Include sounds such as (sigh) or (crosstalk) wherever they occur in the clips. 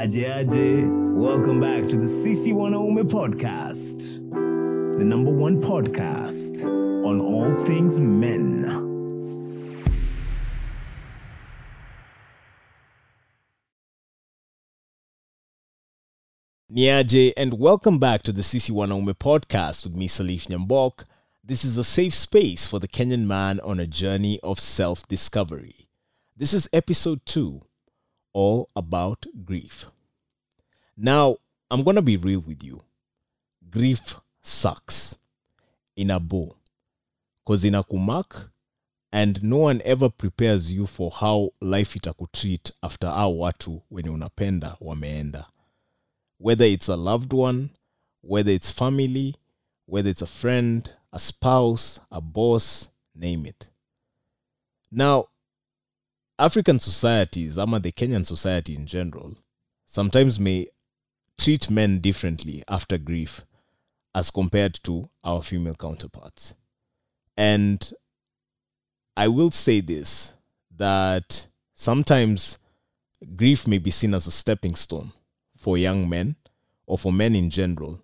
Aje Aje. Welcome back to the CC Wanaume podcast, the number one podcast on all things men. Niaje, and welcome back to the CC Wanaume podcast with me, Salif Nyambok. This is a safe space for the Kenyan man on a journey of self discovery. This is episode two, all about grief. Now, I'm going to be real with you. Grief sucks in a bow because in a kumak, and no one ever prepares you for how life itakutreat after hao watu wenye unapenda wameenda whether it's a loved one, whether it's family, whether it's a friend, a spouse, a boss, name it. Now, African societies, ama the Kenyan society in general, sometimes may treat men differently after grief as compared to our female counterparts. And I will say this that sometimes grief may be seen as a stepping stone for young men or for men in general.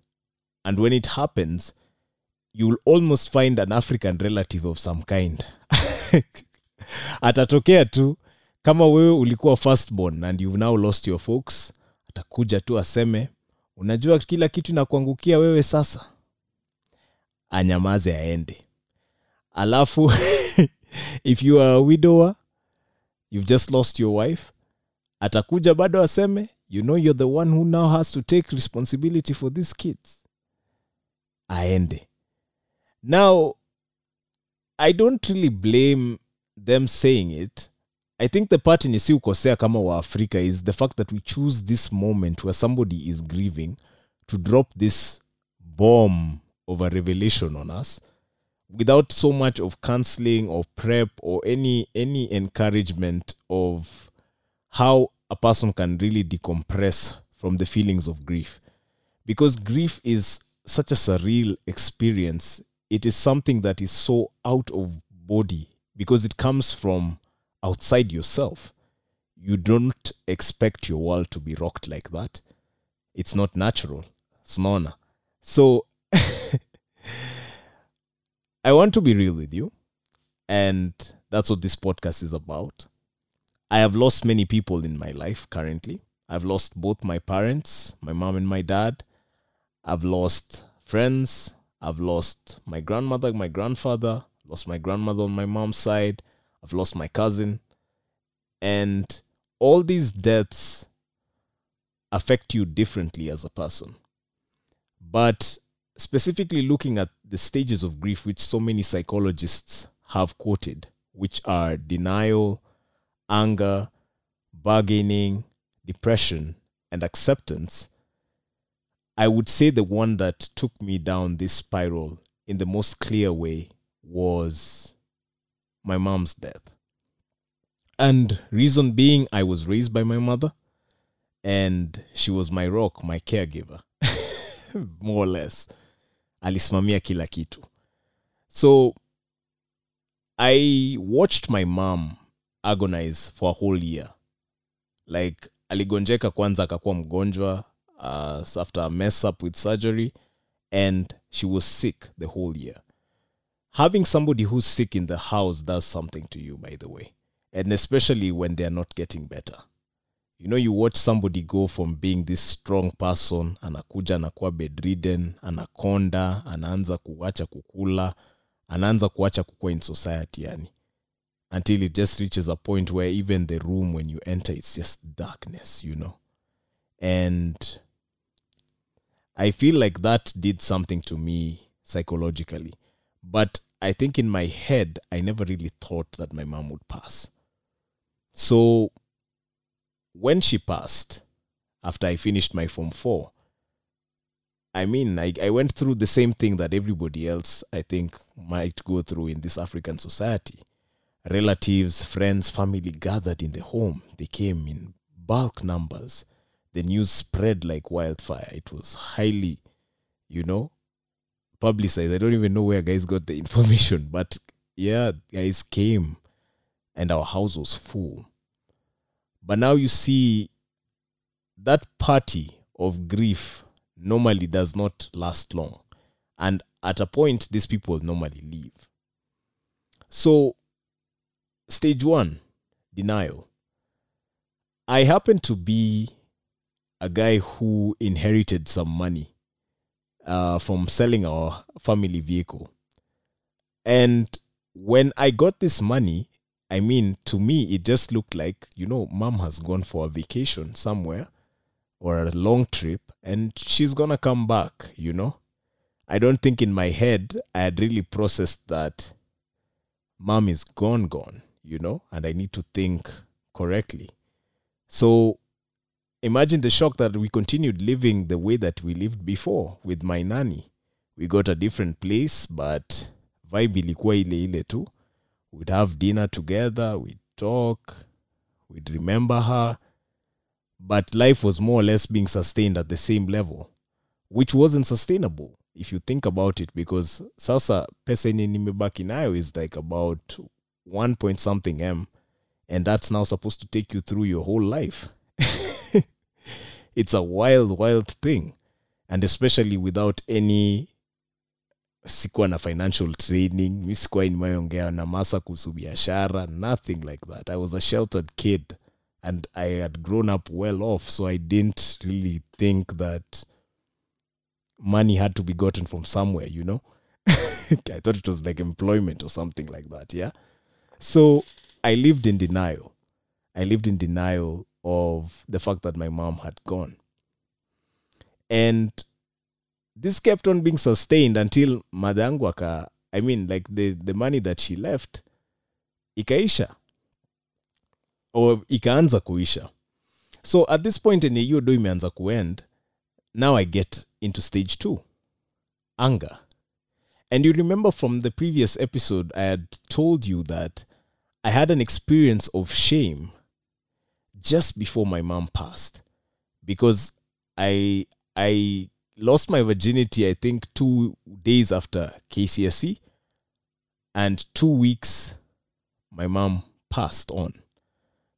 And when it happens, you'll almost find an African relative of some kind. (laughs) Atatokea tu kama wewe ulikuwa firstborn and you've now lost your folks, atakuja tu aseme, unajua kila kitu inakuangukia wewe sasa. Anyamaze aende. Alafu (laughs) if you are a widower, you've just lost your wife, atakuja bado aseme you know you're the one who now has to take responsibility for these kids aende now i don't really blame them saying it i think the part yenye si ukosea kama waafrika is the fact that we choose this moment where somebody is grieving to drop this bomb of a revelation on us without so much of counseling or prep or any any encouragement of how a person can really decompress from the feelings of grief. Because grief is such a surreal experience it is something that is so out of body because it comes from outside yourself you don't expect your world to be rocked like that it's not natural snona so (laughs) i want to be real with you and that's what this podcast is about I have lost many people in my life currently. I've lost both my parents, my mom and my dad. I've lost friends. I've lost my grandmother, my grandfather, lost my grandmother on my mom's side. I've lost my cousin. And all these deaths affect you differently as a person. But specifically looking at the stages of grief, which so many psychologists have quoted, which are denial, anger, bargaining, depression, and acceptance, I would say the one that took me down this spiral in the most clear way was my mom's death. And reason being, I was raised by my mother, and she was my rock, my caregiver, (laughs) more or less. Alisimamia kila kitu. So I watched my mom agonize for a whole year like aligonjeka kwanza akakuwa mgonjwa uh, after a mess up with surgery and she was sick the whole year having somebody who's sick in the house does something to you by the way. And especially when they're not getting better. You know you watch somebody go from being this strong person anakuja anakuwa bedridden anakonda anaanza kuacha kukula anaanza kuacha kukua in society yani. Until it just reaches a point where even the room when you enter it's just darkness you know. And i feel like that did something to me psychologically but i think in my head i never really thought that my mom would pass so when she passed after i finished my form 4 i mean I, I went through the same thing that everybody else i think might go through in this african society relatives, friends, family gathered in the home. They came in bulk numbers. The news spread like wildfire. It was highly, you know, publicized. I don't even know where guys got the information, (laughs) but yeah, guys came and our house was full. But now you see that party of grief normally does not last long. And at a point, these people normally leave. So, stage one, denial. I happen to be a guy who inherited some money uh, from selling our family vehicle. And when I got this money, I mean, to me, it just looked like, you know, mom has gone for a vacation somewhere or a long trip and she's gonna come back, you know. I don't think in my head I had really processed that mom is gone, gone, you know, and I need to think correctly. So imagine the shock that we continued living the way that we lived before with my nanny. We got a different place, but vibe ilikuwa ile ile tu. We'd have dinner together, we'd talk, we'd remember her. But life was more or less being sustained at the same level, which wasn't sustainable if you think about it, because sasa pesa yenye nimebaki nayo is like about one point something M, and that's now supposed to take you through your whole life. It's a wild, wild thing. And especially without any sikuwa na financial training mi sikuwa nimeongea na masa kuhusu biashara nothing like that. I was a sheltered kid and i had grown up well off so i didn't really think that money had to be gotten from somewhere you know? (laughs) I thought it was like employment or something like that yeah? So i lived in denial. I lived in denial of the fact that my mom had gone. And this kept on being sustained until madangu aka i mean like the, the money that she left ikaisha. Or ikaanza kuisha. So at this point enye hiyo do imeanza kuend now i get into stage two anger. And you remember from the previous episode i had told you that i had an experience of shame just before my mom passed because i i lost my virginity i think two days after KCSE and two weeks my mom passed on.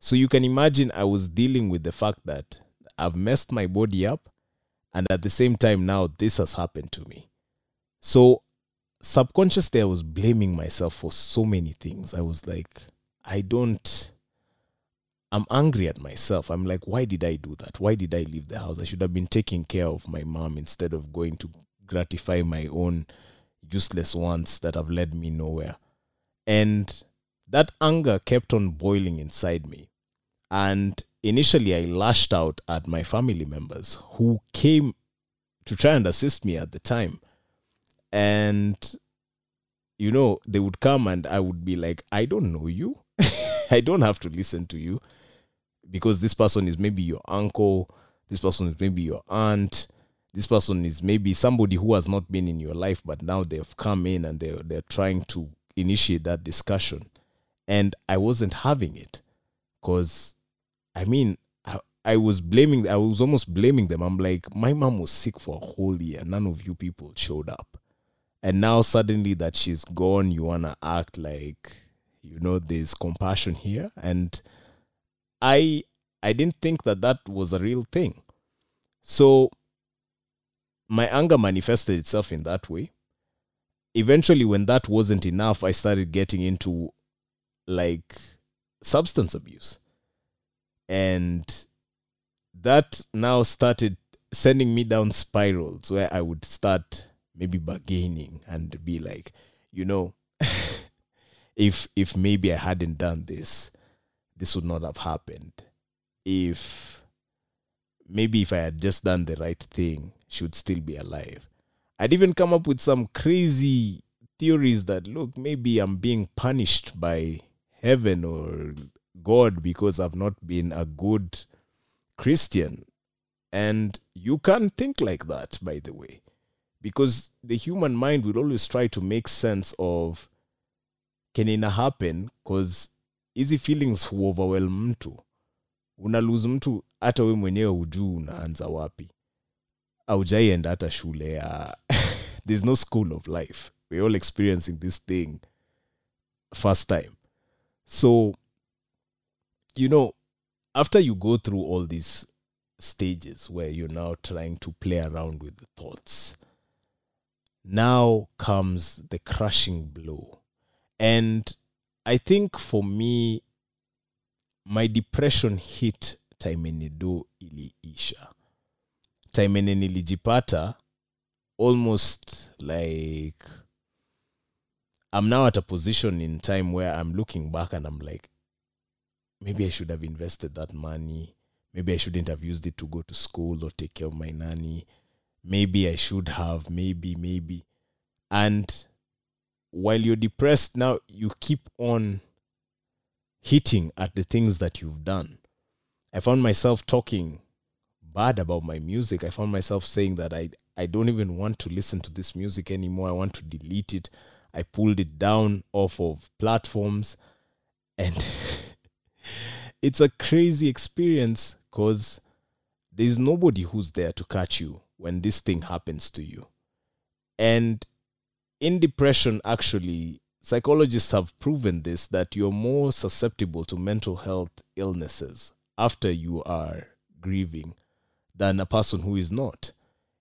So you can imagine i was dealing with the fact that i've messed my body up and at the same time now this has happened to me. So subconsciously i was blaming myself for so many things. I was like i don't I'm angry at myself. I'm like, why did I do that? Why did I leave the house? I should have been taking care of my mom instead of going to gratify my own useless wants that have led me nowhere. And that anger kept on boiling inside me. And initially, I lashed out at my family members who came to try and assist me at the time. And, you know, they would come and I would be like, I don't know you. (laughs) I don't have to listen to you because this person is maybe your uncle, this person is maybe your aunt, this person is maybe somebody who has not been in your life, but now they've come in and they're, they're trying to initiate that discussion. And I wasn't having it because, I mean, I, I was blaming, I was almost blaming them. I'm like, my mom was sick for a whole year. None of you people showed up. And now suddenly that she's gone, you want to act like, you know, there's compassion here. And I I didn't think that that was a real thing. So my anger manifested itself in that way. Eventually, when that wasn't enough, I started getting into like substance abuse. And that now started sending me down spirals where I would start maybe bargaining and be like, you know, (laughs) if if maybe I hadn't done this, this would not have happened. If maybe if I had just done the right thing, she would still be alive. I'd even come up with some crazy theories that look, maybe I'm being punished by heaven or God because I've not been a good Christian. And you can't think like that, by the way, because the human mind will always try to make sense of can it happen because hizi feelings huoverwhelm mtu una lose mtu hata we mwenyewe hujuu unaanza wapi aujaienda hata shule ya (laughs) there's no school of life we're all experiencing this thing first time so you know after you go through all these stages where you're now trying to play around with the thoughts. Now comes the crushing blow. And I think for me, my depression hit time yenye do iliisha time yenye nilijipata almost like i'm now at a position in time where i'm looking back and i'm like maybe i should have invested that money. Maybe i shouldn't have used it to go to school or take care of my nanny. Maybe i should have maybe maybe. And while you're depressed now you keep on hitting at the things that you've done. I found myself talking bad about my music. I found myself saying that i i don't even want to listen to this music anymore. I want to delete it. I pulled it down off of platforms. And (laughs) it's a crazy experience because there's nobody who's there to catch you when this thing happens to you. And in depression actually psychologists have proven this that you're more susceptible to mental health illnesses after you are grieving than a person who is not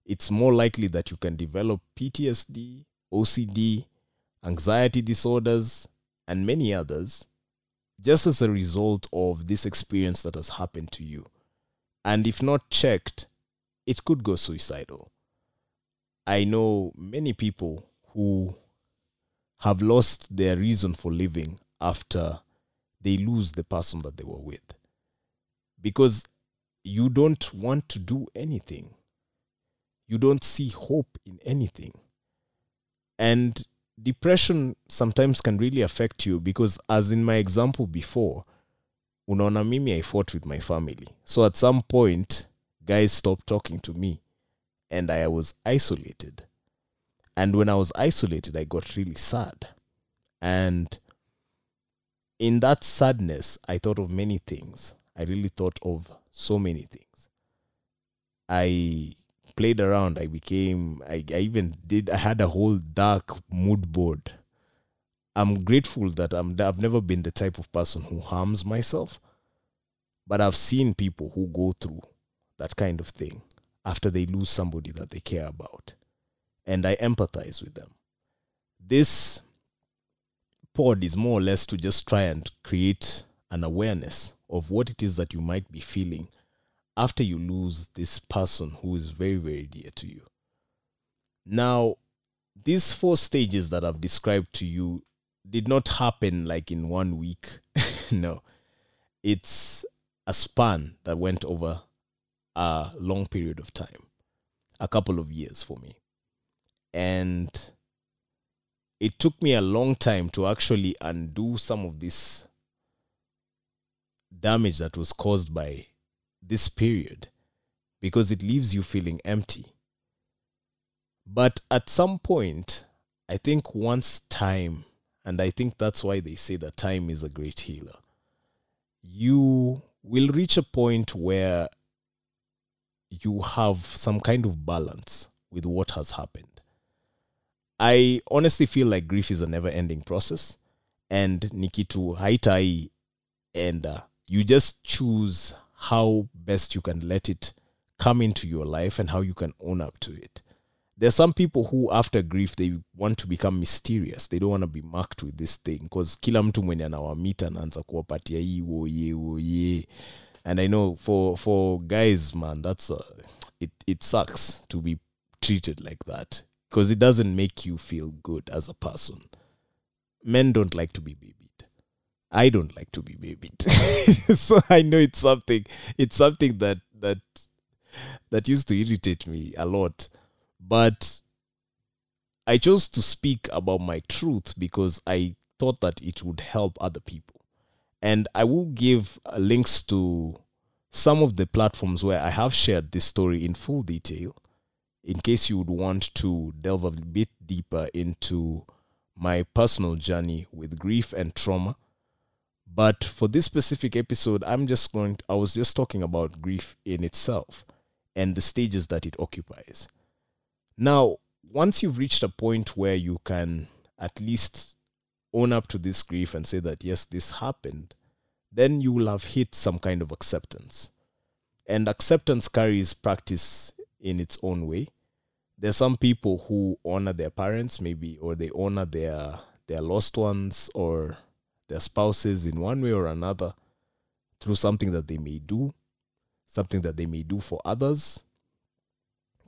it's more likely that you can develop PTSD, OCD, anxiety disorders, and many others just as a result of this experience that has happened to you. And if not checked, it could go suicidal. I know many people who have lost their reason for living after they lose the person that they were with. Because you don't want to do anything, you don't see hope in anything. And depression sometimes can really affect you because, as in my example before, unaona mimi I fought with my family. So at some point, guys stopped talking to me and I was isolated. And when I was isolated, I got really sad. And in that sadness, I thought of many things. I really thought of so many things. I played around. I became, I, I even did, I had a whole dark mood board. I'm grateful that I'm, I've never been the type of person who harms myself, but I've seen people who go through that kind of thing after they lose somebody that they care about. And I empathize with them. This pod is more or less to just try and create an awareness of what it is that you might be feeling after you lose this person who is very, very dear to you. Now, these four stages that I've described to you did not happen like in one week. (laughs) no, it's a span that went over a long period of time, a couple of years for me. And it took me a long time to actually undo some of this damage that was caused by this period because it leaves you feeling empty. But at some point, I think once time, and I think that's why they say that time is a great healer, you will reach a point where you have some kind of balance with what has happened. I honestly feel like grief is a never ending process, and Nikitu haitai enda. Uh, you just choose how best you can let it come into your life and how you can own up to it. There's some people who after grief they want to become mysterious. They don't want to be marked with this thing because kila mtu mwenye anawamita anaanza kuwapatia hii woye woye. And I know for for guys man that's a, it it sucks to be treated like that because it doesn't make you feel good as a person. Men don't like to be babied. I don't like to be babied. (laughs) so I know it's something it's something that that that used to irritate me a lot. But I chose to speak about my truth because I thought that it would help other people. And I will give uh, links to some of the platforms where I have shared this story in full detail in case you would want to delve a bit deeper into my personal journey with grief and trauma. But for this specific episode, I'm just going to, I was just talking about grief in itself and the stages that it occupies. Now, once you've reached a point where you can at least own up to this grief and say that, yes, this happened, then you will have hit some kind of acceptance. and acceptance carries practice in its own way. There's some people who honor their parents, maybe, or they honor their their lost ones or their spouses in one way or another through something that they may do, something that they may do for others,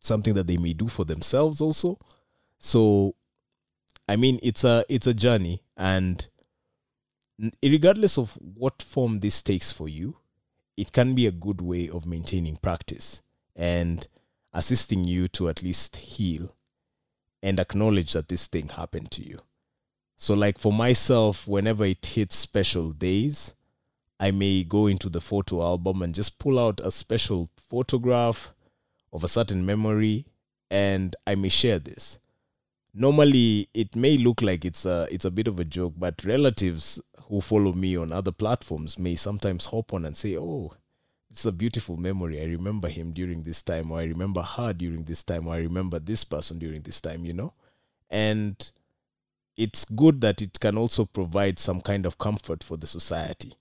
something that they may do for themselves also. So I mean it's a it's a journey and regardless of what form this takes for you, it can be a good way of maintaining practice and assisting you to at least heal and acknowledge that this thing happened to you. So, like for myself, whenever it hits special days, I may go into the photo album and just pull out a special photograph of a certain memory and I may share this. Normally, it may look like it's a it's a bit of a joke, but relatives who follow me on other platforms may sometimes hop on and say, "Oh, it's a beautiful memory. I remember him during this time, or I remember her during this time, or I remember this person during this time." You know, and it's good that it can also provide some kind of comfort for the society,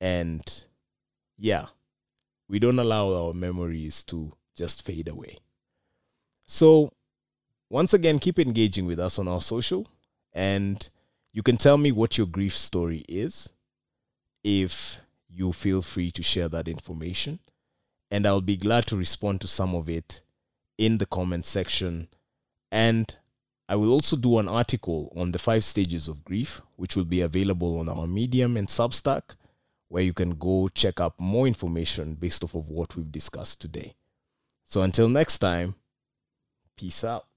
and yeah, we don't allow our memories to just fade away. So, once again, keep engaging with us on our social and you can tell me what your grief story is if you feel free to share that information. And I'll be glad to respond to some of it in the comment section. And I will also do an article on the five stages of grief, which will be available on our Medium and Substack, where you can go check up more information based off of what we've discussed today. So until next time, peace out.